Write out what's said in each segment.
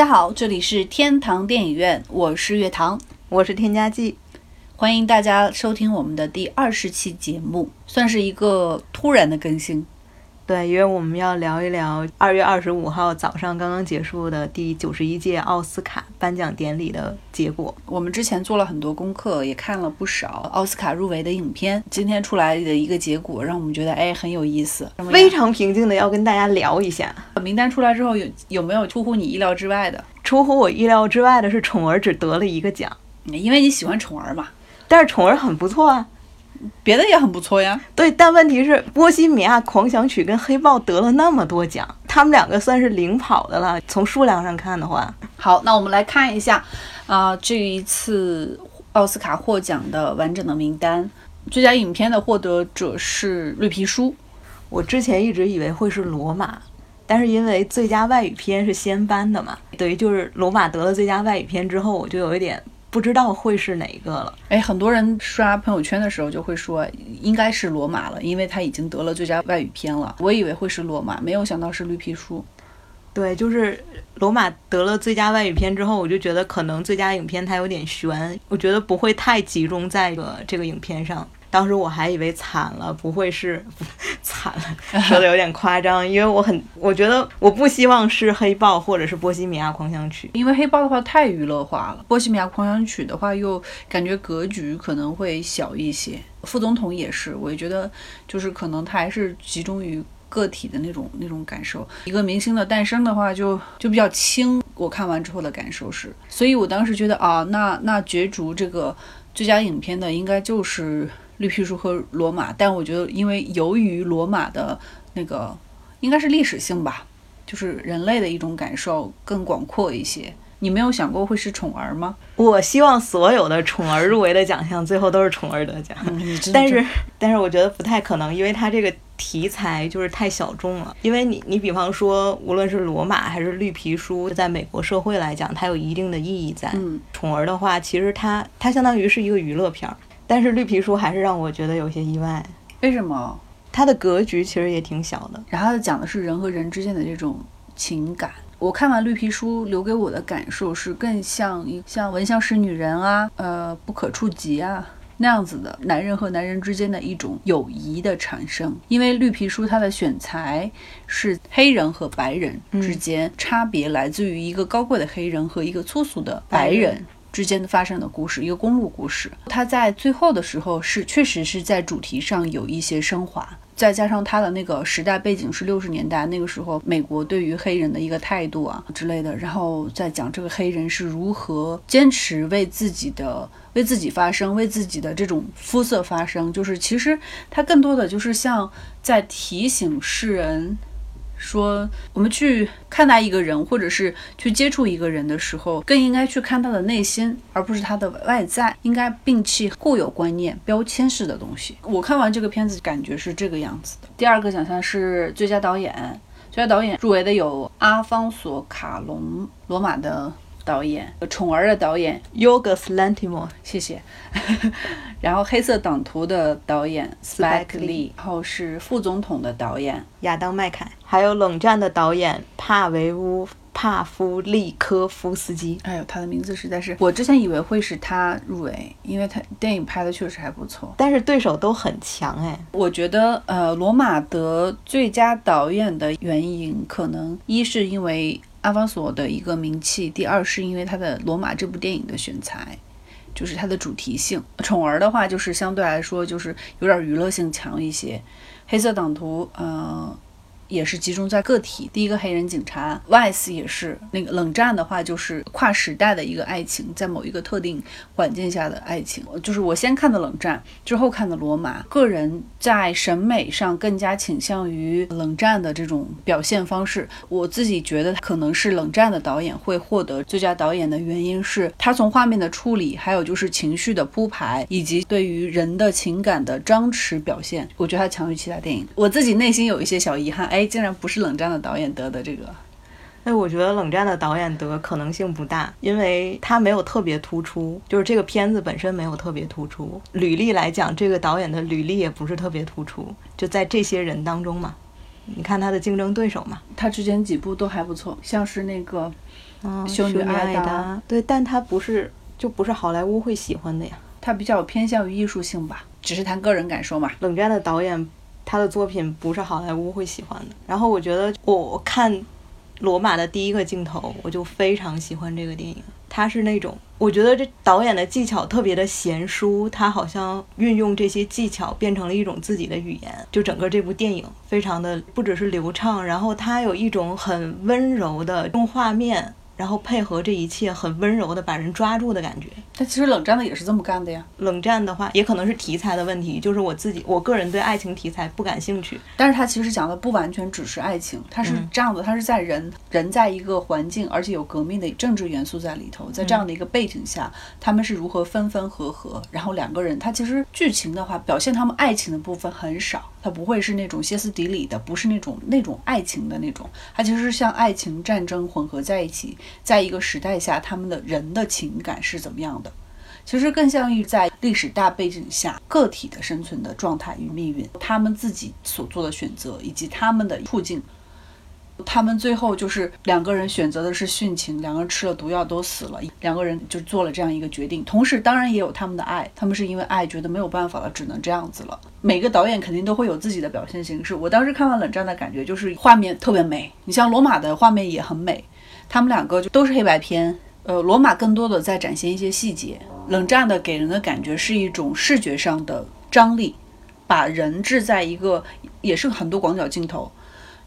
大家好，这里是天堂电影院，我是月堂，我是添加剂，欢迎大家收听我们的第二十期节目，算是一个突然的更新。对，因为我们要聊一聊二月二十五号早上刚刚结束的第九十一届奥斯卡颁奖典礼的结果。我们之前做了很多功课，也看了不少奥斯卡入围的影片。今天出来的一个结果，让我们觉得哎很有意思，非常平静的要跟大家聊一下。名单出来之后，有有没有出乎你意料之外的？出乎我意料之外的是，宠儿只得了一个奖，因为你喜欢宠儿嘛。但是宠儿很不错啊。别的也很不错呀，对，但问题是《波西米亚狂想曲》跟《黑豹》得了那么多奖，他们两个算是领跑的了。从数量上看的话，好，那我们来看一下，啊，这一次奥斯卡获奖的完整的名单。最佳影片的获得者是《绿皮书》，我之前一直以为会是《罗马》，但是因为最佳外语片是先颁的嘛，等于就是《罗马》得了最佳外语片之后，我就有一点。不知道会是哪一个了。哎，很多人刷朋友圈的时候就会说，应该是罗马了，因为他已经得了最佳外语片了。我以为会是罗马，没有想到是绿皮书。对，就是罗马得了最佳外语片之后，我就觉得可能最佳影片它有点悬，我觉得不会太集中在个这个影片上。当时我还以为惨了，不会是 惨了，说的有点夸张，因为我很，我觉得我不希望是黑豹或者是波西米亚狂想曲，因为黑豹的话太娱乐化了，波西米亚狂想曲的话又感觉格局可能会小一些。副总统也是，我也觉得就是可能他还是集中于个体的那种那种感受。一个明星的诞生的话，就就比较轻。我看完之后的感受是，所以我当时觉得啊，那那角逐这个最佳影片的应该就是。绿皮书和罗马，但我觉得，因为由于罗马的那个应该是历史性吧，就是人类的一种感受更广阔一些。你没有想过会是宠儿吗？我希望所有的宠儿入围的奖项最后都是宠儿得奖，但是但是我觉得不太可能，因为它这个题材就是太小众了。因为你你比方说，无论是罗马还是绿皮书，在美国社会来讲，它有一定的意义在。宠儿的话，其实它它相当于是一个娱乐片儿。但是绿皮书还是让我觉得有些意外，为什么？它的格局其实也挺小的，然后讲的是人和人之间的这种情感。我看完绿皮书，留给我的感受是更像一像《闻香识女人》啊，呃，不可触及啊那样子的男人和男人之间的一种友谊的产生。因为绿皮书它的选材是黑人和白人之间差别来自于一个高贵的黑人和一个粗俗的白人。之间的发生的故事，一个公路故事。它在最后的时候是确实是在主题上有一些升华，再加上它的那个时代背景是六十年代，那个时候美国对于黑人的一个态度啊之类的，然后再讲这个黑人是如何坚持为自己的为自己发声，为自己的这种肤色发声，就是其实它更多的就是像在提醒世人。说，我们去看待一个人，或者是去接触一个人的时候，更应该去看他的内心，而不是他的外在。应该摒弃固有观念、标签式的东西。我看完这个片子，感觉是这个样子的。第二个奖项是最佳导演，最佳导演入围的有阿方索·卡隆，《罗马》的。导演《宠儿》的导演 Yorgos Lanthimos，谢谢。然后《黑色党徒》的导演 Spike Lee，然后是《副总统》的导演亚当麦凯，还有《冷战》的导演帕维乌帕夫利科夫斯基。哎呦，他的名字实在是，我之前以为会是他入围，因为他电影拍的确实还不错，但是对手都很强哎。我觉得呃，罗马得最佳导演的原因，可能一是因为。阿方索的一个名气，第二是因为他的《罗马》这部电影的选材，就是它的主题性。宠儿的话，就是相对来说就是有点娱乐性强一些。黑色党徒，呃。也是集中在个体。第一个黑人警察，Vice 也是那个冷战的话，就是跨时代的一个爱情，在某一个特定环境下的爱情。就是我先看的冷战，之后看的罗马。个人在审美上更加倾向于冷战的这种表现方式。我自己觉得可能是冷战的导演会获得最佳导演的原因是他从画面的处理，还有就是情绪的铺排，以及对于人的情感的张弛表现，我觉得他强于其他电影。我自己内心有一些小遗憾，哎。哎，竟然不是冷战的导演得的这个，哎，我觉得冷战的导演得可能性不大，因为他没有特别突出，就是这个片子本身没有特别突出。履历来讲，这个导演的履历也不是特别突出，就在这些人当中嘛。你看他的竞争对手嘛，他之前几部都还不错，像是那个嗯，修女艾达，对，但他不是就不是好莱坞会喜欢的呀，他比较偏向于艺术性吧，只是谈个人感受嘛。冷战的导演，他的作品不是好莱坞会喜欢的。然后我觉得我看罗马的第一个镜头，我就非常喜欢这个电影。他是那种，我觉得这导演的技巧特别的娴熟，他好像运用这些技巧变成了一种自己的语言。就整个这部电影非常的不只是流畅，然后他有一种很温柔的用画面。然后配合这一切，很温柔的把人抓住的感觉。但其实冷战的也是这么干的呀。冷战的话，也可能是题材的问题，就是我自己，我个人对爱情题材不感兴趣。但是它其实讲的不完全只是爱情，它是这样的，它是在人人在一个环境，而且有革命的政治元素在里头，在这样的一个背景下，他们是如何分分合合，然后两个人，他其实剧情的话，表现他们爱情的部分很少。它不会是那种歇斯底里的，不是那种那种爱情的那种，它其实是像爱情、战争混合在一起，在一个时代下，他们的人的情感是怎么样的？其实更像于在历史大背景下个体的生存的状态与命运，他们自己所做的选择以及他们的处境。他们最后就是两个人选择的是殉情，两个人吃了毒药都死了，两个人就做了这样一个决定。同时，当然也有他们的爱，他们是因为爱觉得没有办法了，只能这样子了。每个导演肯定都会有自己的表现形式。我当时看完《冷战》的感觉就是画面特别美，你像罗马的画面也很美。他们两个就都是黑白片，呃，罗马更多的在展现一些细节，冷战的给人的感觉是一种视觉上的张力，把人置在一个也是很多广角镜头。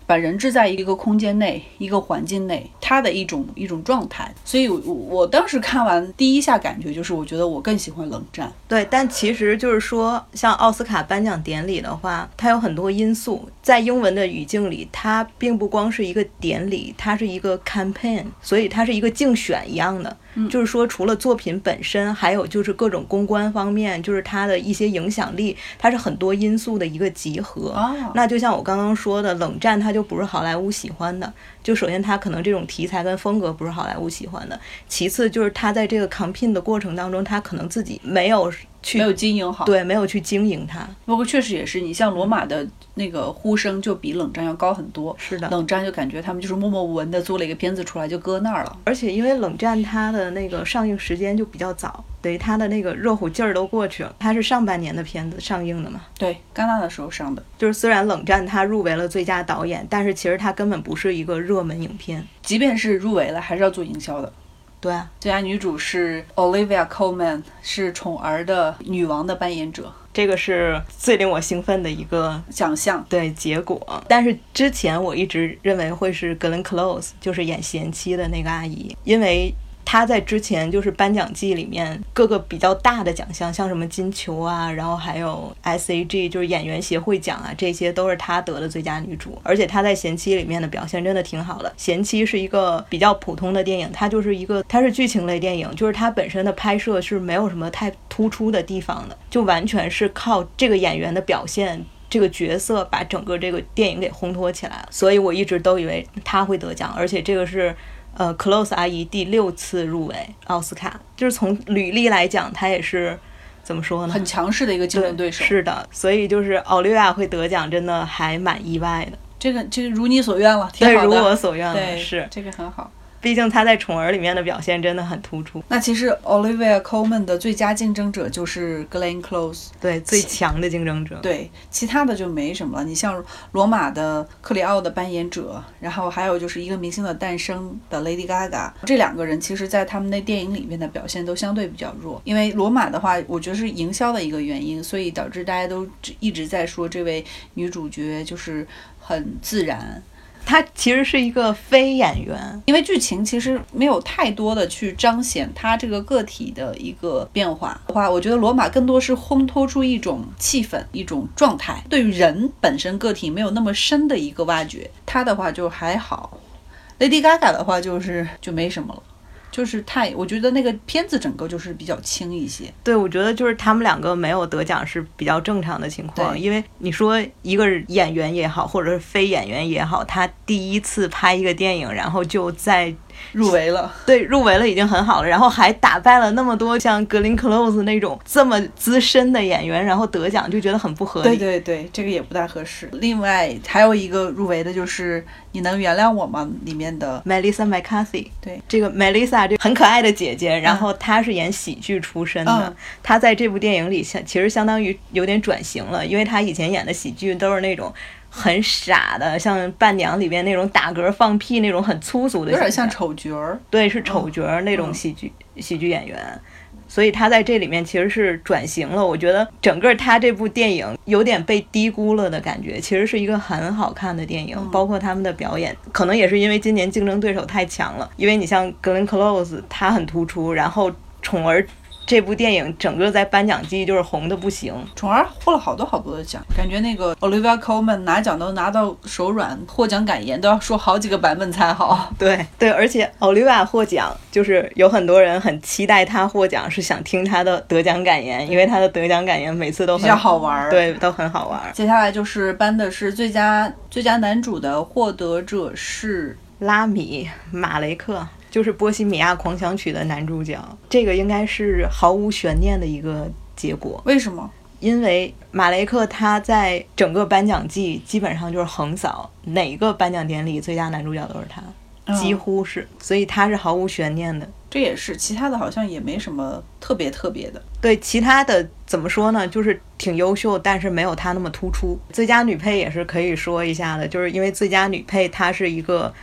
把人置在一个空间内，一个环境内，他的一种一种状态。所以，我我当时看完第一下感觉就是，我觉得我更喜欢冷战。对，但其实就是说，像奥斯卡颁奖典礼的话，它有很多因素。在英文的语境里，它并不光是一个典礼，它是一个 campaign，所以它是一个竞选一样的。就是说，除了作品本身，还有就是各种公关方面，就是它的一些影响力，它是很多因素的一个集合。那就像我刚刚说的，冷战它就不是好莱坞喜欢的。就首先他可能这种题材跟风格不是好莱坞喜欢的，其次就是他在这个 campaign 的过程当中，他可能自己没有去。没有经营好，对，没有去经营它。不过确实也是，你像罗马的那个呼声就比冷战要高很多。是的，冷战就感觉他们就是默默无闻的做了一个片子出来就搁那儿了。而且因为冷战它的那个上映时间就比较早，等于它的那个热乎劲儿都过去了。它是上半年的片子上映的嘛？对，戛纳的时候上的。就是虽然冷战它入围了最佳导演，但是其实它根本不是一个热门影片。即便是入围了，还是要做营销的。对，啊最佳女主是 Olivia Colman，是宠儿的女王的扮演者，这个是最令我兴奋的一个奖项。对，结果，但是之前我一直认为会是 Glenn Close，就是演贤妻的那个阿姨，因为。他在之前就是颁奖季里面各个比较大的奖项，像什么金球啊，然后还有 SAG 就是演员协会奖啊，这些都是他得的最佳女主。而且他在《贤妻》里面的表现真的挺好的。《贤妻》是一个比较普通的电影，它就是一个它是剧情类电影，就是它本身的拍摄是没有什么太突出的地方的，就完全是靠这个演员的表现，这个角色把整个这个电影给烘托起来了。所以我一直都以为他会得奖，而且这个是。呃，Close 阿姨第六次入围奥斯卡，就是从履历来讲，她也是怎么说呢？很强势的一个竞争对手。是的，所以就是奥利亚会得奖，真的还蛮意外的。这个，这个如你所愿了，对，如我所愿了，是这个很好。毕竟他在《宠儿》里面的表现真的很突出。那其实 Olivia Colman 的最佳竞争者就是 Glenn Close，对，最强的竞争者。对，其他的就没什么了。你像罗马的克里奥的扮演者，然后还有就是一个明星的诞生的 Lady Gaga，这两个人其实在他们那电影里面的表现都相对比较弱。因为罗马的话，我觉得是营销的一个原因，所以导致大家都一直在说这位女主角就是很自然。他其实是一个非演员，因为剧情其实没有太多的去彰显他这个个体的一个变化的话，我觉得罗马更多是烘托出一种气氛、一种状态，对于人本身个体没有那么深的一个挖掘。他的话就还好，Lady Gaga 的话就是就没什么了。就是太，我觉得那个片子整个就是比较轻一些。对，我觉得就是他们两个没有得奖是比较正常的情况。因为你说一个演员也好，或者是非演员也好，他第一次拍一个电影，然后就在入围了，对，入围了已经很好了，然后还打败了那么多像格林·克洛斯那种这么资深的演员，然后得奖就觉得很不合理。对对对，这个也不太合适。另外还有一个入围的就是《你能原谅我吗》里面的 Melissa McCarthy。对，这个 Melissa 这很可爱的姐姐，然后她是演喜剧出身的，她在这部电影里相其实相当于有点转型了，因为她以前演的喜剧都是那种。很傻的，像伴娘里边那种打嗝放屁那种很粗俗的，有点像丑角儿。对，是丑角儿那种喜剧喜剧演员，所以他在这里面其实是转型了。我觉得整个他这部电影有点被低估了的感觉，其实是一个很好看的电影，包括他们的表演，可能也是因为今年竞争对手太强了。因为你像格林·克洛斯，他很突出，然后宠儿。这部电影整个在颁奖季就是红的不行，宠儿获了好多好多的奖，感觉那个 Olivia Colman 拿奖都拿到手软，获奖感言都要说好几个版本才好。对对，而且 Olivia 获奖，就是有很多人很期待她获奖，是想听她的得奖感言，因为她的得奖感言每次都比较好玩，对，都很好玩。接下来就是颁的是最佳最佳男主的获得者是拉米马雷克。就是《波西米亚狂想曲》的男主角，这个应该是毫无悬念的一个结果。为什么？因为马雷克他在整个颁奖季基本上就是横扫，哪个颁奖典礼最佳男主角都是他，几乎是，所以他是毫无悬念的。这也是其他的好像也没什么特别特别的。对，其他的怎么说呢？就是挺优秀，但是没有他那么突出。最佳女配也是可以说一下的，就是因为最佳女配她是一个。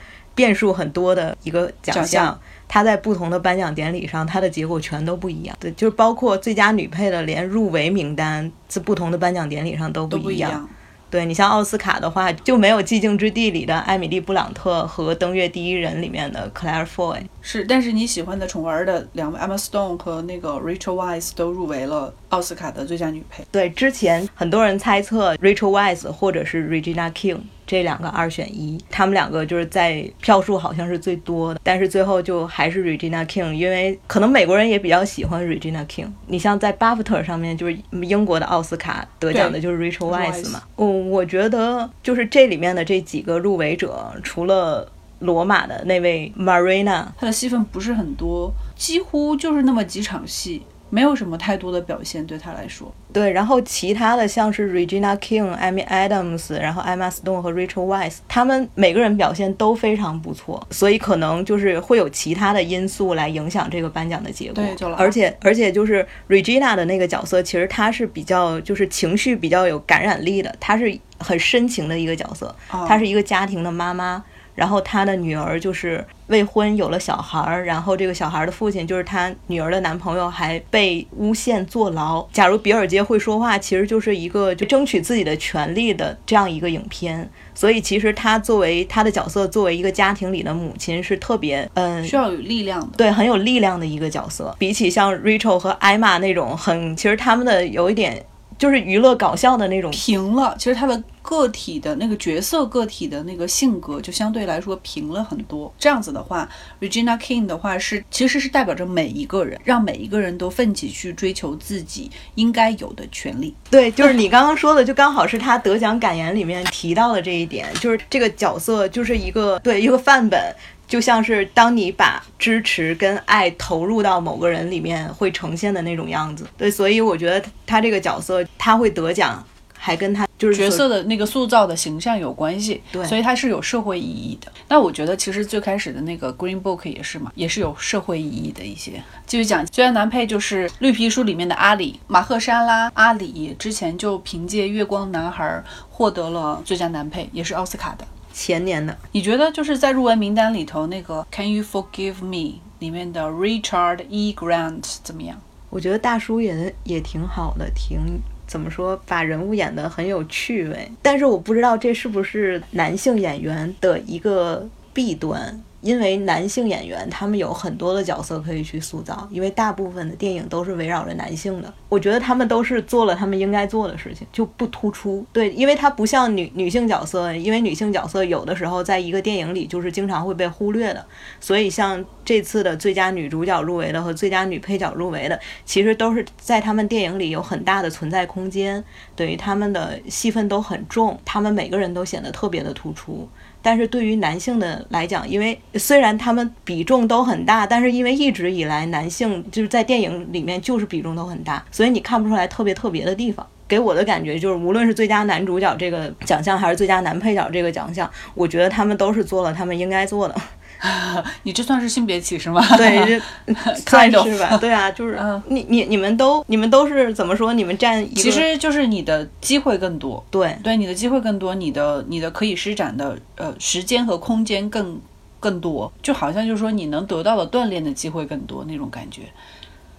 变数很多的一个奖项，它在不同的颁奖典礼上，它的结果全都不一样。对，就是包括最佳女配的，连入围名单在不同的颁奖典礼上都不一样。对你像奥斯卡的话，就没有《寂静之地》里的艾米丽·布朗特和《登月第一人》里面的 Claire Foy。是，但是你喜欢的宠儿的两位 Emma Stone 和那个 Rachel Weisz 都入围了奥斯卡的最佳女配。对，之前很多人猜测 Rachel Weisz 或者是 Regina King。这两个二选一，他们两个就是在票数好像是最多的，但是最后就还是 Regina King，因为可能美国人也比较喜欢 Regina King。你像在 BAFTA 上面，就是英国的奥斯卡得奖的就是 Rachel Weisz 嘛。嗯，我觉得就是这里面的这几个入围者，除了罗马的那位 Marina，她的戏份不是很多，几乎就是那么几场戏。没有什么太多的表现对他来说。对，然后其他的像是 Regina King、Amy Adams，然后 Emma Stone 和 Rachel Weisz，他们每个人表现都非常不错，所以可能就是会有其他的因素来影响这个颁奖的结果。对，而且而且就是 Regina 的那个角色，其实她是比较就是情绪比较有感染力的，她是很深情的一个角色，她是一个家庭的妈妈。然后他的女儿就是未婚有了小孩儿，然后这个小孩的父亲就是他女儿的男朋友，还被诬陷坐牢。假如比尔街会说话，其实就是一个就争取自己的权利的这样一个影片。所以其实他作为他的角色，作为一个家庭里的母亲，是特别嗯需要有力量的，对，很有力量的一个角色。比起像 Rachel 和艾玛那种很，其实他们的有一点。就是娱乐搞笑的那种平了，其实他的个体的那个角色个体的那个性格就相对来说平了很多。这样子的话，Regina King 的话是其实是代表着每一个人，让每一个人都奋起去追求自己应该有的权利。对，就是你刚刚说的，就刚好是他得奖感言里面提到的这一点，就是这个角色就是一个对一个范本。就像是当你把支持跟爱投入到某个人里面，会呈现的那种样子。对，所以我觉得他这个角色他会得奖，还跟他就是角色的那个塑造的形象有关系。对，所以他是有社会意义的。那我觉得其实最开始的那个 Green Book 也是嘛，也是有社会意义的一些。继续讲，最佳男配就是《绿皮书》里面的阿里马赫沙拉。阿里之前就凭借《月光男孩》获得了最佳男配，也是奥斯卡的。前年的，你觉得就是在入围名单里头那个《Can You Forgive Me》里面的 Richard E. Grant 怎么样？我觉得大叔演也挺好的，挺怎么说，把人物演得很有趣味。但是我不知道这是不是男性演员的一个弊端。因为男性演员他们有很多的角色可以去塑造，因为大部分的电影都是围绕着男性的。我觉得他们都是做了他们应该做的事情，就不突出。对，因为他不像女女性角色，因为女性角色有的时候在一个电影里就是经常会被忽略的。所以像这次的最佳女主角入围的和最佳女配角入围的，其实都是在他们电影里有很大的存在空间，等于他们的戏份都很重，他们每个人都显得特别的突出。但是对于男性的来讲，因为虽然他们比重都很大，但是因为一直以来男性就是在电影里面就是比重都很大，所以你看不出来特别特别的地方。给我的感觉就是，无论是最佳男主角这个奖项，还是最佳男配角这个奖项，我觉得他们都是做了他们应该做的。你这算是性别歧视吗？对，算是吧。对啊，就是你你你们都你们都是怎么说？你们占其实就是你的机会更多。对对，你的机会更多，你的你的可以施展的呃时间和空间更更多，就好像就是说你能得到的锻炼的机会更多那种感觉。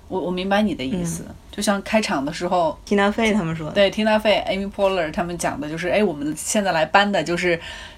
我我明白你的意思，就像开场的时候，Tina Fey 他们说，对，Tina Fey、Amy Poehler 他们讲的就是，哎，我们现在来颁的就是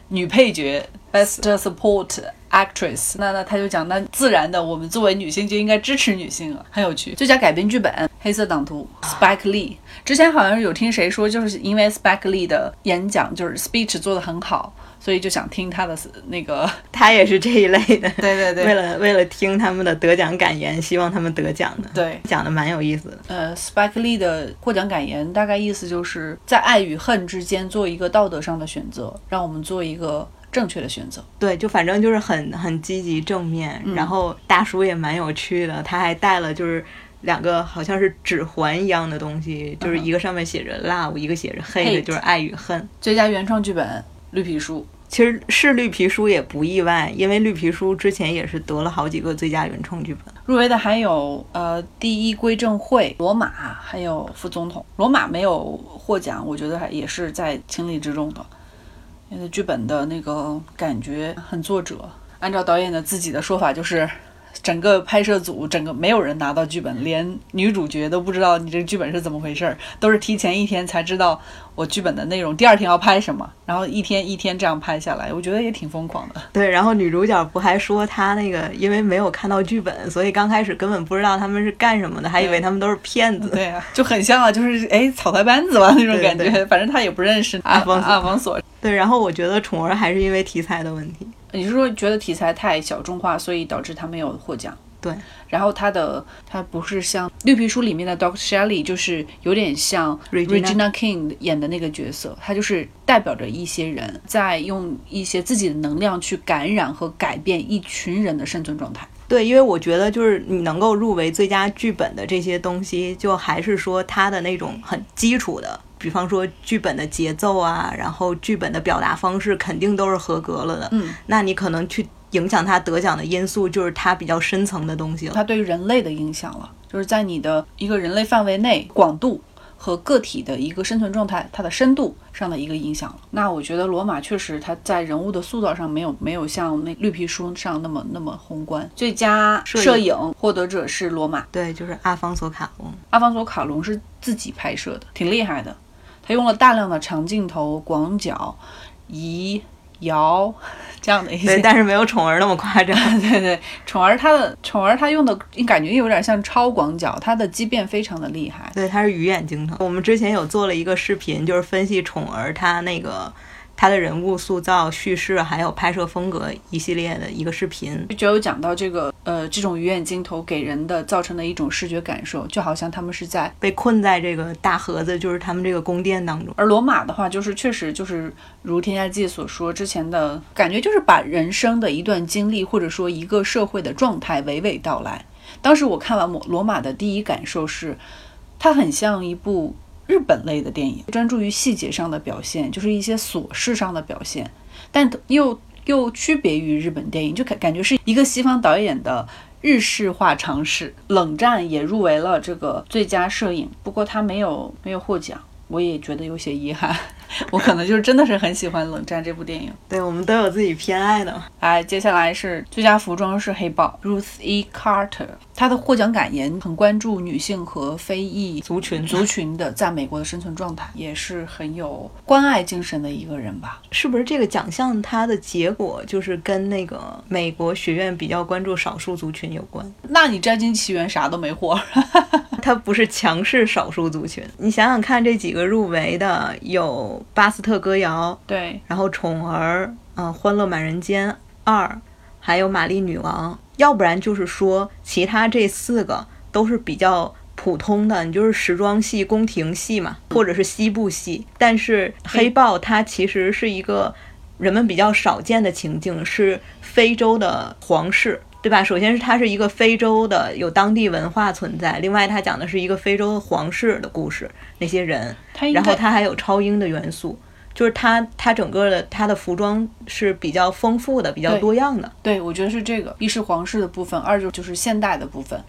女配角 Best Support Actress。那那他就讲，那自然的，我们作为女性就应该支持女性了，很有趣。最佳改编剧本《黑色党徒》，Spike Lee。之前好像有听谁说，就是因为 Spike Lee 的演讲就是 speech 做的很好。所以就想听他的那个，他也是这一类的。对对对，为了为了听他们的得奖感言，希望他们得奖的。对，讲的蛮有意思的。呃，Spike Lee 的获奖感言大概意思就是在爱与恨之间做一个道德上的选择，让我们做一个正确的选择。对，就反正就是很很积极正面。然后大叔也蛮有趣的，他还带了就是两个好像是指环一样的东西，就是一个上面写着 love，一个写着 hate，就是爱与恨。最佳原创剧本。绿皮书其实是绿皮书也不意外，因为绿皮书之前也是得了好几个最佳原创剧本。入围的还有呃《第一归正会》、《罗马》，还有《副总统》。罗马没有获奖，我觉得还也是在情理之中的，因为剧本的那个感觉很作者。按照导演的自己的说法，就是。整个拍摄组，整个没有人拿到剧本，连女主角都不知道你这个剧本是怎么回事儿，都是提前一天才知道我剧本的内容，第二天要拍什么，然后一天一天这样拍下来，我觉得也挺疯狂的。对，然后女主角不还说她那个因为没有看到剧本，所以刚开始根本不知道他们是干什么的，还以为他们都是骗子。对啊，就很像啊，就是哎草台班子吧那种感觉，反正他也不认识阿方阿方索。对，然后我觉得宠儿还是因为题材的问题。你是说觉得题材太小众化，所以导致他没有获奖？对。然后他的他不是像绿皮书里面的 Doctor Shelley，就是有点像 Regina King 演的那个角色，他就是代表着一些人在用一些自己的能量去感染和改变一群人的生存状态。对，因为我觉得就是你能够入围最佳剧本的这些东西，就还是说他的那种很基础的。比方说剧本的节奏啊，然后剧本的表达方式肯定都是合格了的。嗯，那你可能去影响他得奖的因素，就是他比较深层的东西了。他对于人类的影响了，就是在你的一个人类范围内广度和个体的一个生存状态，它的深度上的一个影响了。那我觉得罗马确实它在人物的塑造上没有没有像那绿皮书上那么那么宏观。最佳摄影获得者是罗马，对，就是阿方索卡隆。阿方索卡隆是自己拍摄的，挺厉害的。他用了大量的长镜头、广角、移摇 这样的一些，但是没有宠儿那么夸张。对对，宠儿他的宠儿他用的，感觉有点像超广角，它的畸变非常的厉害。对，它是鱼眼镜头。我们之前有做了一个视频，就是分析宠儿他那个。他的人物塑造、叙事还有拍摄风格一系列的一个视频，就有讲到这个呃，这种鱼眼镜头给人的造成的一种视觉感受，就好像他们是在被困在这个大盒子，就是他们这个宫殿当中。而罗马的话，就是确实就是如《添加剂》所说，之前的感觉就是把人生的一段经历，或者说一个社会的状态娓娓道来。当时我看完《罗马》的第一感受是，它很像一部。日本类的电影专注于细节上的表现，就是一些琐事上的表现，但又又区别于日本电影，就感感觉是一个西方导演的日式化尝试。冷战也入围了这个最佳摄影，不过他没有没有获奖。我也觉得有些遗憾，我可能就是真的是很喜欢《冷战》这部电影。对我们都有自己偏爱的。哎，接下来是最佳服装是黑豹，Ruth E. Carter。她的获奖感言很关注女性和非裔族群族群的在美国的生存状态，也是很有关爱精神的一个人吧？是不是这个奖项它的结果就是跟那个美国学院比较关注少数族群有关？那你《摘金奇缘》啥都没获，它不是强势少数族群。你想想看，这几个入围的有巴斯特歌谣，对，然后宠儿，嗯，《欢乐满人间》二，还有玛丽女王。要不然就是说，其他这四个都是比较普通的，你就是时装戏、宫廷戏嘛，或者是西部戏。但是黑豹它其实是一个人们比较少见的情境是非洲的皇室，对吧？首先是它是一个非洲的有当地文化存在，另外它讲的是一个非洲皇室的故事，那些人，然后它还有超英的元素。就是它，它整个的它的服装是比较丰富的，比较多样的。对，我觉得是这个，一是皇室的部分，二就就是现代的部分，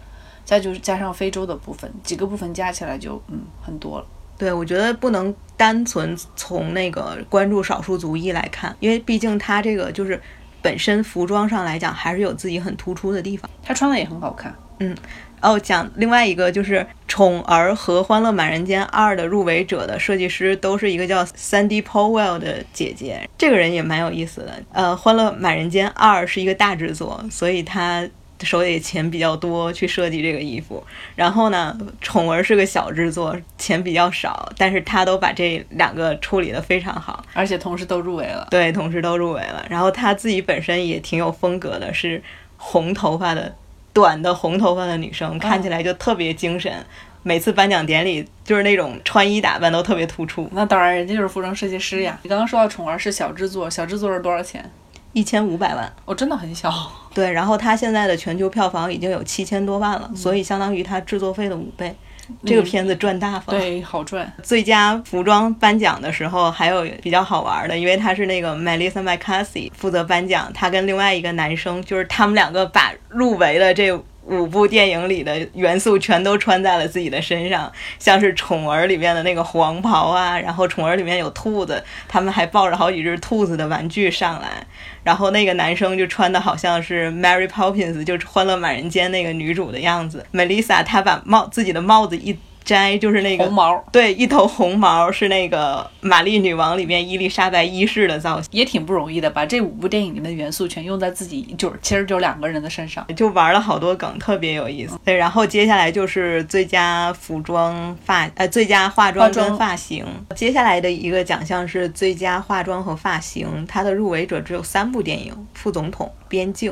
再就是加上非洲的部分，几个部分加起来就嗯很多了。对，我觉得不能单纯从那个关注少数族裔来看，因为毕竟它这个就是本身服装上来讲还是有自己很突出的地方。她穿的也很好看，嗯。哦，讲另外一个就是《宠儿》和《欢乐满人间二》的入围者的设计师都是一个叫 Sandy Powell 的姐姐，这个人也蛮有意思的。呃，《欢乐满人间二》是一个大制作，所以他手里钱比较多去设计这个衣服。然后呢，《宠儿》是个小制作，钱比较少，但是他都把这两个处理的非常好，而且同时都入围了。对，同时都入围了。然后他自己本身也挺有风格的，是红头发的。短的红头发的女生看起来就特别精神，每次颁奖典礼就是那种穿衣打扮都特别突出。那当然，人家就是服装设计师呀。你刚刚说到宠儿是小制作，小制作是多少钱？一千五百万，哦，真的很小。对，然后它现在的全球票房已经有七千多万了，所以相当于它制作费的五倍。这个片子赚大发，对，好赚。最佳服装颁奖的时候还有比较好玩的，因为他是那个 Melissa McCarthy 负责颁奖，他跟另外一个男生，就是他们两个把入围的这。五部电影里的元素全都穿在了自己的身上，像是《宠儿》里面的那个黄袍啊，然后《宠儿》里面有兔子，他们还抱着好几只兔子的玩具上来，然后那个男生就穿的好像是 Mary Poppins，就是《欢乐满人间》那个女主的样子。Melissa 她把帽自己的帽子一。摘就是那个红毛，对，一头红毛是那个玛丽女王里面伊丽莎白一世的造型，也挺不容易的，把这五部电影里面的元素全用在自己就是其实就两个人的身上，就玩了好多梗，特别有意思。对，然后接下来就是最佳服装发呃最佳化妆跟发型，接下来的一个奖项是最佳化妆和发型，它的入围者只有三部电影，《副总统》、《边境》。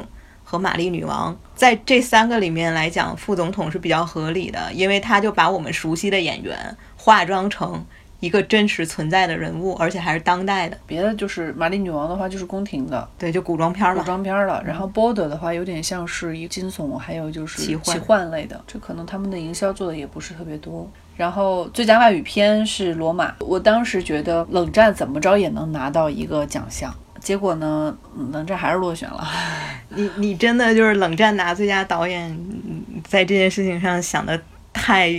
和玛丽女王在这三个里面来讲，副总统是比较合理的，因为他就把我们熟悉的演员化妆成一个真实存在的人物，而且还是当代的。别的就是玛丽女王的话就是宫廷的，对，就古装片儿古装片儿了。然后 Border 的话有点像是一惊悚，还有就是奇幻类的，这可能他们的营销做的也不是特别多。然后最佳外语片是罗马，我当时觉得冷战怎么着也能拿到一个奖项。结果呢？冷战还是落选了。你你真的就是冷战拿最佳导演，在这件事情上想的太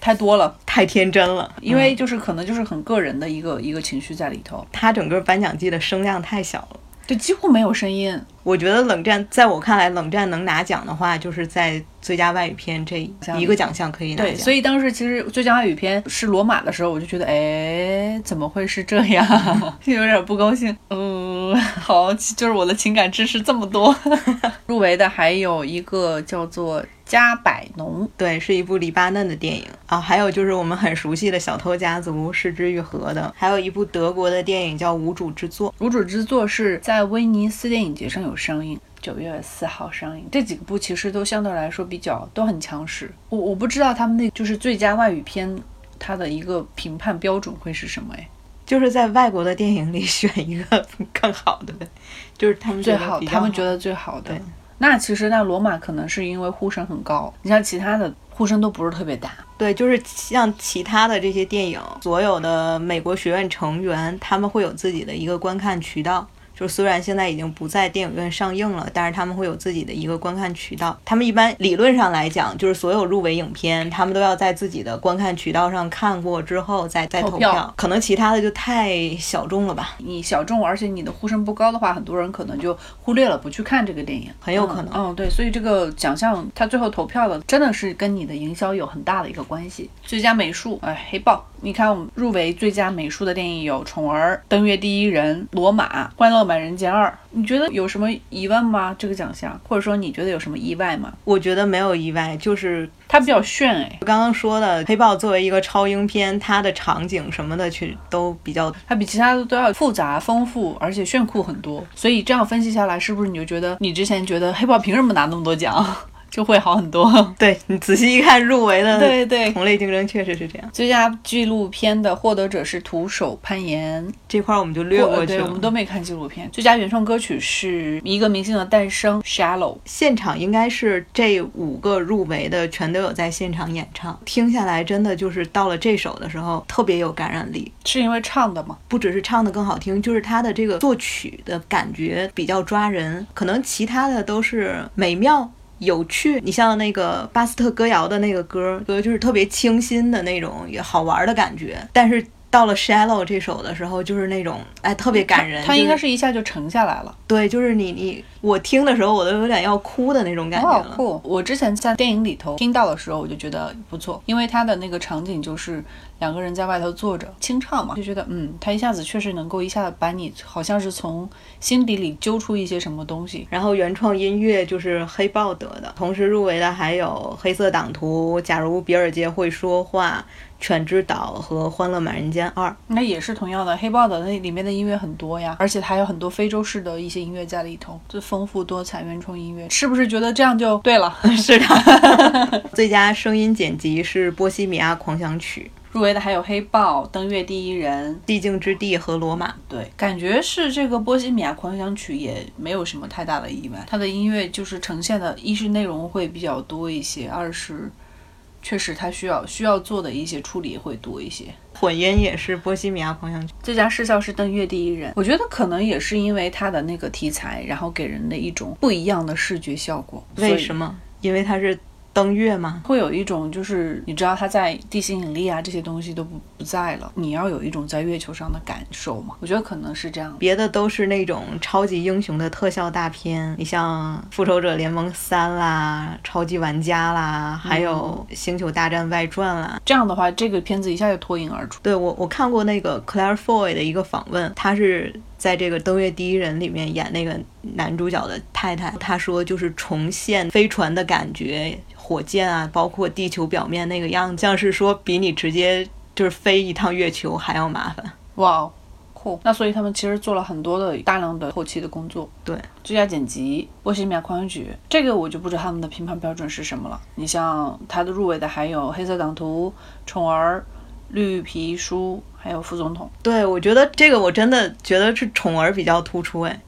太多了，太天真了。因为就是可能就是很个人的一个一个情绪在里头。他整个颁奖季的声量太小了。就几乎没有声音。我觉得冷战，在我看来，冷战能拿奖的话，就是在最佳外语片这一个奖项可以拿奖。对，所以当时其实最佳外语片是罗马的时候，我就觉得，哎，怎么会是这样？有点不高兴。嗯，好，就是我的情感知识这么多。入围的还有一个叫做。加百农对，是一部黎巴嫩的电影啊，还有就是我们很熟悉的小偷家族是之愈合的，还有一部德国的电影叫无主之作。无主之作是在威尼斯电影节上有上映，九月四号上映。这几部其实都相对来说比较都很强势。我我不知道他们那就是最佳外语片，它的一个评判标准会是什么？哎，就是在外国的电影里 选一个更好的，就是他们最好，他们觉得最好的。那其实那罗马可能是因为呼声很高，你像其他的呼声都不是特别大。对，就是像其他的这些电影，所有的美国学院成员他们会有自己的一个观看渠道。就虽然现在已经不在电影院上映了，但是他们会有自己的一个观看渠道。他们一般理论上来讲，就是所有入围影片，他们都要在自己的观看渠道上看过之后再再投票。可能其他的就太小众了吧？你小众，而且你的呼声不高的话，很多人可能就忽略了不去看这个电影，很有可能。嗯，对，所以这个奖项它最后投票的真的是跟你的营销有很大的一个关系。最佳美术，哎，黑豹。你看，我们入围最佳美术的电影有《宠儿》《登月第一人》《罗马》《欢乐满人间二》。你觉得有什么疑问吗？这个奖项，或者说你觉得有什么意外吗？我觉得没有意外，就是它比较炫哎。刚刚说的《黑豹》作为一个超英片，它的场景什么的去都比较，它比其他的都要复杂丰富，而且炫酷很多。所以这样分析下来，是不是你就觉得你之前觉得《黑豹》凭什么拿那么多奖？就会好很多。对你仔细一看，入围的对对同类竞争确实是这样。最佳纪录片的获得者是徒手攀岩，这块我们就略过去了。我们都没看纪录片。最佳原创歌曲是一个明星的诞生，Shallow。现场应该是这五个入围的全都有在现场演唱，听下来真的就是到了这首的时候特别有感染力。是因为唱的吗？不只是唱的更好听，就是他的这个作曲的感觉比较抓人。可能其他的都是美妙。有趣，你像那个巴斯特歌谣的那个歌，歌就是特别清新的那种，也好玩的感觉。但是到了 Shallow 这首的时候，就是那种哎特别感人。他应该是一下就沉下来了。对，就是你你我听的时候，我都有点要哭的那种感觉了。酷！我之前在电影里头听到的时候，我就觉得不错，因为他的那个场景就是。两个人在外头坐着清唱嘛，就觉得嗯，他一下子确实能够一下子把你好像是从心底里揪出一些什么东西。然后原创音乐就是黑豹得的，同时入围的还有《黑色党徒》、《假如比尔街会说话》、《犬之岛》和《欢乐满人间二》。那也是同样的，黑豹的那里面的音乐很多呀，而且还有很多非洲式的一些音乐在里头，就丰富多彩原创音乐，是不是觉得这样就对了？是的，最佳声音剪辑是《波西米亚狂想曲》。入围的还有《黑豹》《登月第一人》《寂静之地》和《罗马》。对，感觉是这个《波西米亚狂想曲》也没有什么太大的意外。它的音乐就是呈现的，一是内容会比较多一些，二是确实它需要需要做的一些处理会多一些。混音也是《波西米亚狂想曲》。最佳视效是《登月第一人》，我觉得可能也是因为它的那个题材，然后给人的一种不一样的视觉效果。为什么？因为它是。登月吗？会有一种就是你知道它在地心引力啊这些东西都不不在了，你要有一种在月球上的感受嘛？我觉得可能是这样。别的都是那种超级英雄的特效大片，你像《复仇者联盟三》啦，《超级玩家》啦，还有《星球大战外传》啦。这样的话，这个片子一下就脱颖而出。对我，我看过那个 Claire Foy 的一个访问，他是在这个《登月第一人》里面演那个男主角的太太，她说就是重现飞船的感觉。火箭啊，包括地球表面那个样子，像是说比你直接就是飞一趟月球还要麻烦。哇，酷！那所以他们其实做了很多的大量的后期的工作。对，最佳剪辑《波西米亚狂想曲》，这个我就不知道他们的评判标准是什么了。你像他的入围的还有《黑色党徒》、《宠儿》、《绿皮书》，还有《副总统》。对，我觉得这个我真的觉得是《宠儿》比较突出哎。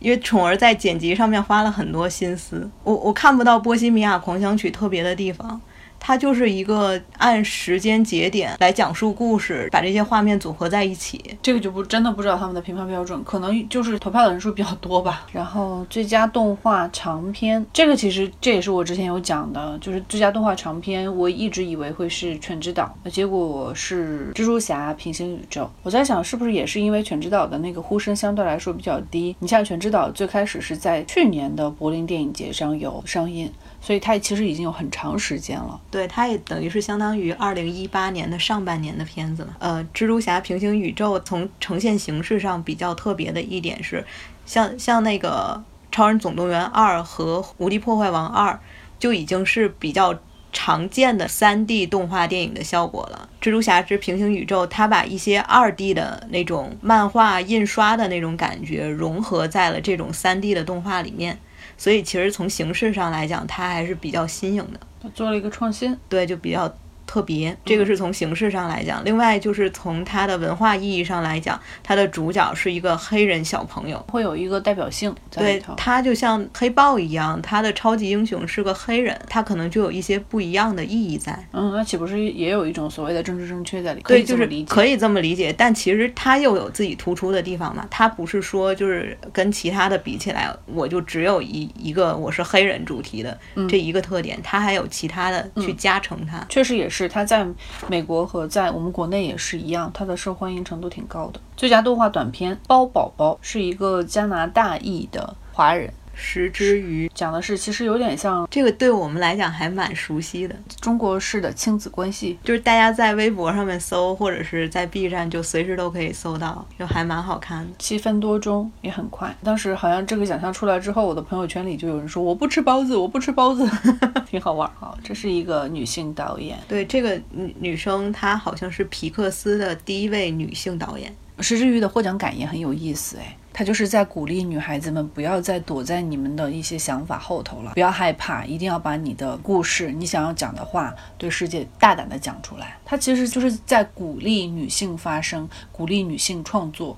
因为宠儿在剪辑上面花了很多心思，我我看不到《波西米亚狂想曲》特别的地方。它就是一个按时间节点来讲述故事，把这些画面组合在一起。这个就不真的不知道他们的评判标准，可能就是投票的人数比较多吧。然后最佳动画长片，这个其实这也是我之前有讲的，就是最佳动画长片，我一直以为会是《犬之岛》，结果是《蜘蛛侠：平行宇宙》。我在想，是不是也是因为《犬之岛》的那个呼声相对来说比较低？你像《犬之岛》最开始是在去年的柏林电影节上有上映。所以它其实已经有很长时间了，对，它也等于是相当于二零一八年的上半年的片子了。呃，蜘蛛侠平行宇宙从呈现形式上比较特别的一点是，像像那个超人总动员二和无敌破坏王二就已经是比较常见的三 D 动画电影的效果了。蜘蛛侠之平行宇宙，它把一些二 D 的那种漫画印刷的那种感觉融合在了这种三 D 的动画里面。所以其实从形式上来讲，它还是比较新颖的，做了一个创新，对，就比较。特别，这个是从形式上来讲。另外就是从它的文化意义上来讲，它的主角是一个黑人小朋友，会有一个代表性。对，他就像黑豹一样，他的超级英雄是个黑人，他可能就有一些不一样的意义在。嗯，那岂不是也有一种所谓的政治正确在里？对，就是可以这么理解。但其实他又有自己突出的地方嘛。他不是说就是跟其他的比起来，我就只有一一个我是黑人主题的这一个特点，他还有其他的去加成它。确实也是。它在美国和在我们国内也是一样，它的受欢迎程度挺高的。最佳动画短片《包宝宝》是一个加拿大裔的华人。食之鱼讲的是，其实有点像这个，对我们来讲还蛮熟悉的中国式的亲子关系，就是大家在微博上面搜，或者是在 B 站就随时都可以搜到，就还蛮好看的。七分多钟也很快。当时好像这个奖项出来之后，我的朋友圈里就有人说我不吃包子，我不吃包子，挺好玩哈。这是一个女性导演，对这个女女生，她好像是皮克斯的第一位女性导演。食之鱼的获奖感言很有意思哎。他就是在鼓励女孩子们不要再躲在你们的一些想法后头了，不要害怕，一定要把你的故事、你想要讲的话对世界大胆的讲出来。他其实就是在鼓励女性发声，鼓励女性创作，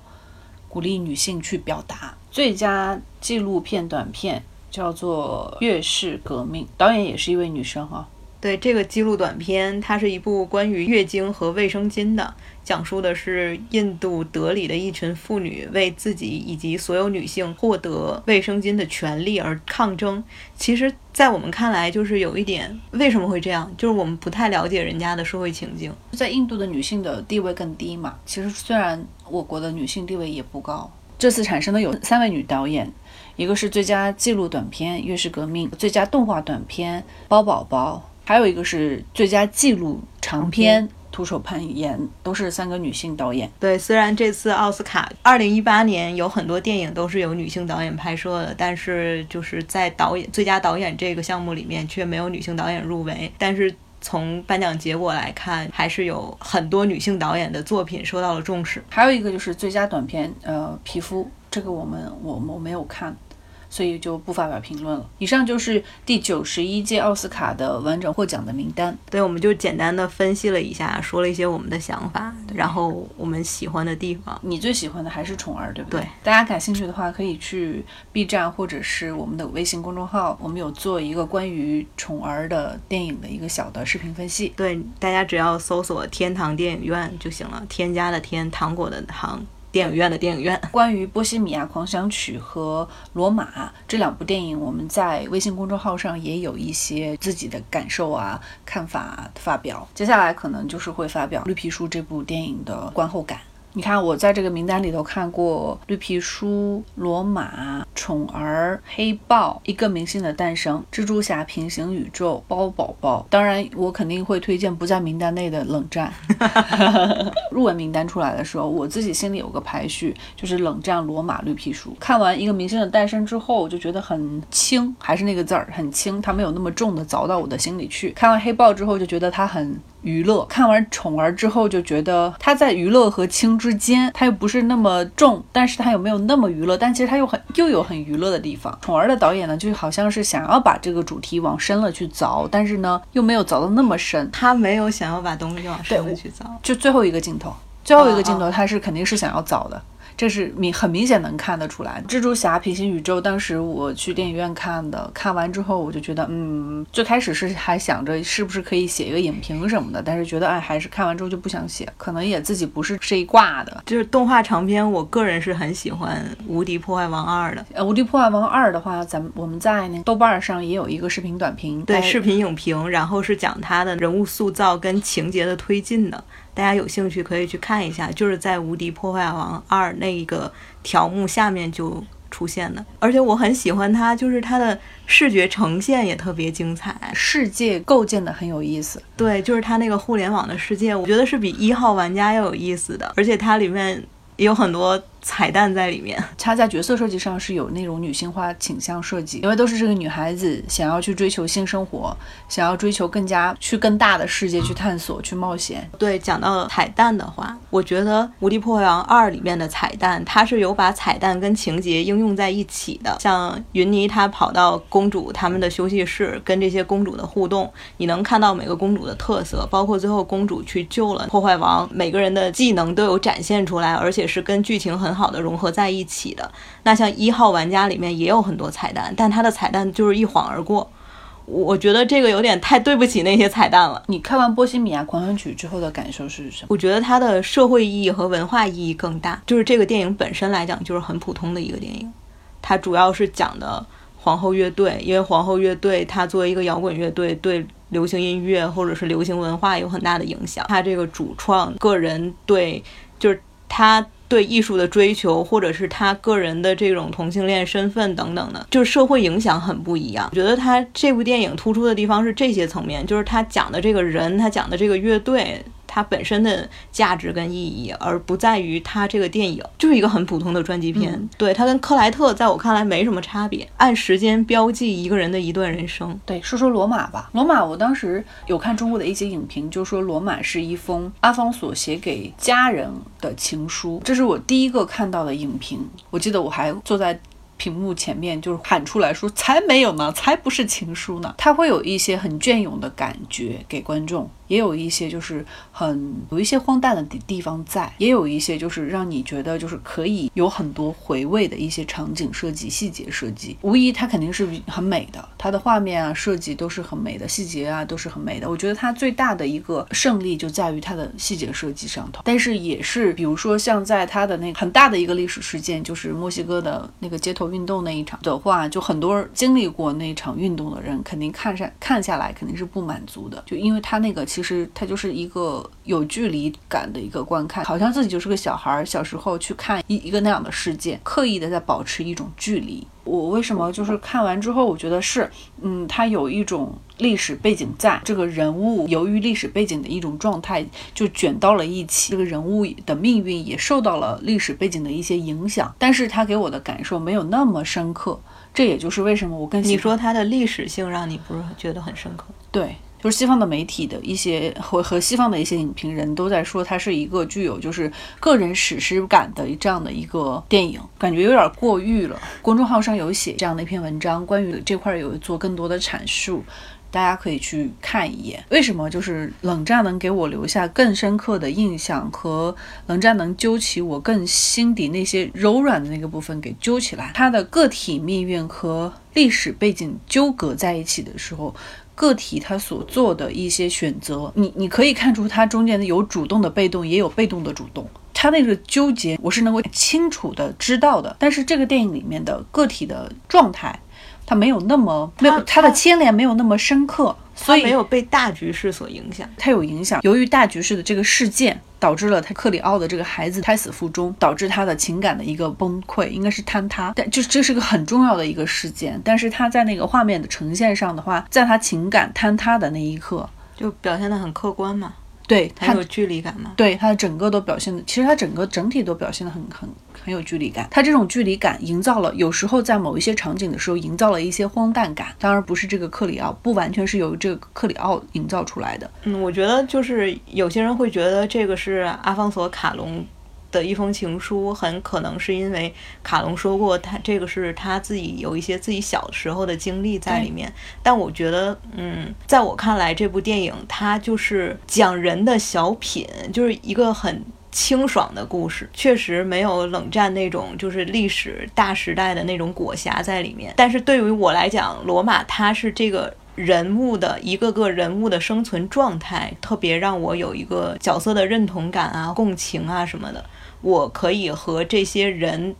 鼓励女性去表达。最佳纪录片短片叫做《月事革命》，导演也是一位女生哈。对这个记录短片，它是一部关于月经和卫生巾的，讲述的是印度德里的一群妇女为自己以及所有女性获得卫生巾的权利而抗争。其实，在我们看来，就是有一点为什么会这样，就是我们不太了解人家的社会情境。在印度的女性的地位更低嘛？其实，虽然我国的女性地位也不高。这次产生的有三位女导演，一个是最佳纪录短片《月事革命》，最佳动画短片《包宝宝》，还有一个是最佳纪录长片《徒手攀岩》，都是三个女性导演。对，虽然这次奥斯卡二零一八年有很多电影都是由女性导演拍摄的，但是就是在导演最佳导演这个项目里面却没有女性导演入围。但是从颁奖结果来看，还是有很多女性导演的作品受到了重视。还有一个就是最佳短片，呃，皮肤，这个我们我我没有看。所以就不发表评论了。以上就是第九十一届奥斯卡的完整获奖的名单。对，我们就简单的分析了一下，说了一些我们的想法，然后我们喜欢的地方。你最喜欢的还是宠儿，对不对？大家感兴趣的话，可以去 B 站或者是我们的微信公众号，我们有做一个关于宠儿的电影的一个小的视频分析。对，大家只要搜索“天堂电影院”就行了，添加的天，糖果的糖。电影院的电影院，关于《波西米亚狂想曲》和《罗马》这两部电影，我们在微信公众号上也有一些自己的感受啊、看法发表。接下来可能就是会发表《绿皮书》这部电影的观后感。你看，我在这个名单里头看过《绿皮书》《罗马》《宠儿》《黑豹》《一个明星的诞生》《蜘蛛侠：平行宇宙》《包宝宝》。当然，我肯定会推荐不在名单内的《冷战》。入围名单出来的时候，我自己心里有个排序，就是《冷战》《罗马》《绿皮书》。看完《一个明星的诞生》之后，我就觉得很轻，还是那个字儿，很轻，它没有那么重的凿到我的心里去。看完《黑豹》之后，就觉得它很。娱乐看完《宠儿》之后就觉得它在娱乐和轻之间，它又不是那么重，但是它又没有那么娱乐，但其实它又很又有很娱乐的地方。《宠儿》的导演呢，就好像是想要把这个主题往深了去凿，但是呢又没有凿的那么深，他没有想要把东西往深了去凿。就最后一个镜头，最后一个镜头他是肯定是想要凿的。这是明很明显能看得出来，蜘蛛侠平行宇宙当时我去电影院看的，看完之后我就觉得，嗯，最开始是还想着是不是可以写一个影评什么的，但是觉得哎，还是看完之后就不想写，可能也自己不是这一挂的。就是动画长篇，我个人是很喜欢《无敌破坏王二》的。呃，《无敌破坏王二》的话，咱们我们在那豆瓣上也有一个视频短评，对，视频影评，然后是讲他的人物塑造跟情节的推进的。大家有兴趣可以去看一下，就是在《无敌破坏王二》那一个条目下面就出现的，而且我很喜欢它，就是它的视觉呈现也特别精彩，世界构建的很有意思。对，就是它那个互联网的世界，我觉得是比一号玩家要有意思的，而且它里面也有很多。彩蛋在里面，它在角色设计上是有那种女性化倾向设计，因为都是这个女孩子想要去追求性生活，想要追求更加去更大的世界去探索去冒险。对，讲到彩蛋的话，我觉得《无敌破坏王二》里面的彩蛋，它是有把彩蛋跟情节应用在一起的。像云妮她跑到公主他们的休息室，跟这些公主的互动，你能看到每个公主的特色，包括最后公主去救了破坏王，每个人的技能都有展现出来，而且是跟剧情很。好的融合在一起的，那像一号玩家里面也有很多彩蛋，但它的彩蛋就是一晃而过。我觉得这个有点太对不起那些彩蛋了。你看完《波西米亚狂想曲》之后的感受是什么？我觉得它的社会意义和文化意义更大。就是这个电影本身来讲，就是很普通的一个电影。它主要是讲的皇后乐队，因为皇后乐队它作为一个摇滚乐队，对流行音乐或者是流行文化有很大的影响。它这个主创个人对，就是他。对艺术的追求，或者是他个人的这种同性恋身份等等的，就是社会影响很不一样。我觉得他这部电影突出的地方是这些层面，就是他讲的这个人，他讲的这个乐队。它本身的价值跟意义，而不在于它这个电影就是一个很普通的传记片。对它跟克莱特在我看来没什么差别，按时间标记一个人的一段人生。对，说说罗马吧。罗马，我当时有看中国的一些影评，就说罗马是一封阿方索写给家人的情书，这是我第一个看到的影评。我记得我还坐在。屏幕前面就是喊出来说：“才没有呢，才不是情书呢。”它会有一些很隽永的感觉给观众。也有一些就是很有一些荒诞的地地方在，也有一些就是让你觉得就是可以有很多回味的一些场景设计、细节设计。无疑，它肯定是很美的，它的画面啊设计都是很美的，细节啊都是很美的。我觉得它最大的一个胜利就在于它的细节设计上头。但是也是，比如说像在它的那个很大的一个历史事件，就是墨西哥的那个街头运动那一场的话，就很多经历过那场运动的人肯定看上看下来肯定是不满足的，就因为它那个。其实它就是一个有距离感的一个观看，好像自己就是个小孩儿，小时候去看一一个那样的事件，刻意的在保持一种距离。我为什么就是看完之后，我觉得是，嗯，它有一种历史背景在，这个人物由于历史背景的一种状态就卷到了一起，这个人物的命运也受到了历史背景的一些影响，但是它给我的感受没有那么深刻，这也就是为什么我更你说它的历史性让你不是觉得很深刻？对。就是西方的媒体的一些和和西方的一些影评人都在说，它是一个具有就是个人史诗感的这样的一个电影，感觉有点过誉了。公众号上有写这样的一篇文章，关于这块有做更多的阐述，大家可以去看一眼。为什么就是冷战能给我留下更深刻的印象，和冷战能揪起我更心底那些柔软的那个部分给揪起来？它的个体命运和历史背景纠葛在一起的时候。个体他所做的一些选择，你你可以看出他中间的有主动的被动，也有被动的主动。他那个纠结，我是能够清楚的知道的。但是这个电影里面的个体的状态，他没有那么没有他的牵连没有那么深刻。所以没有被大局势所影响，它有影响。由于大局势的这个事件，导致了他克里奥的这个孩子胎死腹中，导致他的情感的一个崩溃，应该是坍塌。但就这是个很重要的一个事件，但是他在那个画面的呈现上的话，在他情感坍塌的那一刻，就表现得很客观嘛。对，它有距离感吗？对，他整个都表现的，其实他整个整体都表现的很很很有距离感。他这种距离感营造了，有时候在某一些场景的时候，营造了一些荒诞感。当然不是这个克里奥，不完全是由这个克里奥营造出来的。嗯，我觉得就是有些人会觉得这个是阿方索卡隆。的一封情书，很可能是因为卡隆说过，他这个是他自己有一些自己小时候的经历在里面。但我觉得，嗯，在我看来，这部电影它就是讲人的小品，就是一个很清爽的故事，确实没有冷战那种就是历史大时代的那种裹挟在里面。但是对于我来讲，罗马它是这个。人物的一个个人物的生存状态，特别让我有一个角色的认同感啊、共情啊什么的。我可以和这些人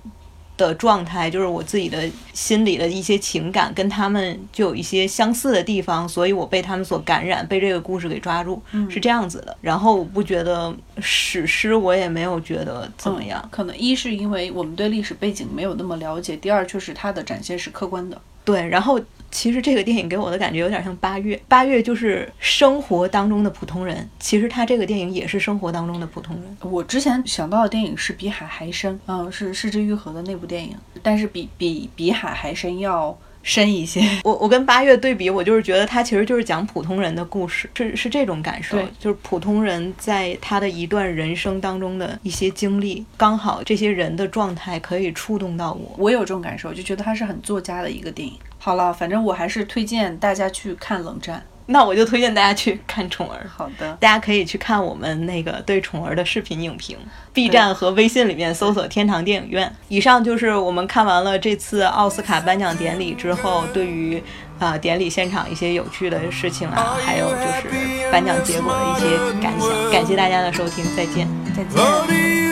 的状态，就是我自己的心里的一些情感，跟他们就有一些相似的地方，所以我被他们所感染，被这个故事给抓住，是这样子的。然后我不觉得史诗，我也没有觉得怎么样。可能一是因为我们对历史背景没有那么了解，第二就是它的展现是客观的。对，然后。其实这个电影给我的感觉有点像八月，八月就是生活当中的普通人。其实他这个电影也是生活当中的普通人。我之前想到的电影是《比海还深》，嗯，是是之愈合的那部电影，但是比比比海还深要。深一些，我我跟八月对比，我就是觉得他其实就是讲普通人的故事，是是这种感受，就是普通人在他的一段人生当中的一些经历，刚好这些人的状态可以触动到我，我有这种感受，就觉得他是很作家的一个电影。好了，反正我还是推荐大家去看《冷战》。那我就推荐大家去看宠儿。好的，大家可以去看我们那个对宠儿的视频影评，B 站和微信里面搜索“天堂电影院”。以上就是我们看完了这次奥斯卡颁奖典礼之后，对于啊典礼现场一些有趣的事情啊，还有就是颁奖结果的一些感想。感谢大家的收听，再见，再见。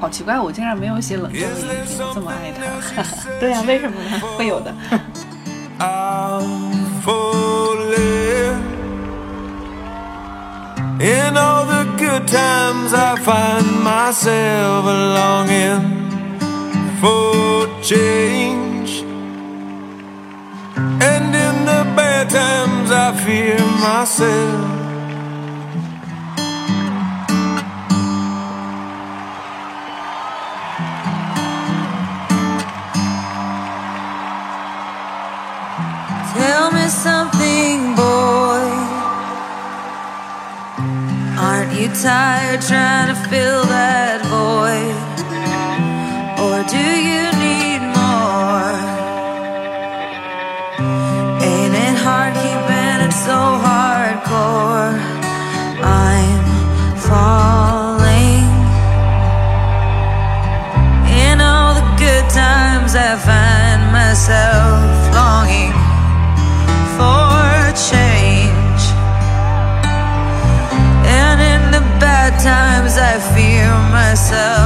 好奇怪，我竟然没有写冷战这么爱他。对呀，为什么呢？会有的。In all the good times, I find myself longing for change. And in the bad times, I fear myself. Tired trying to fill that void? myself.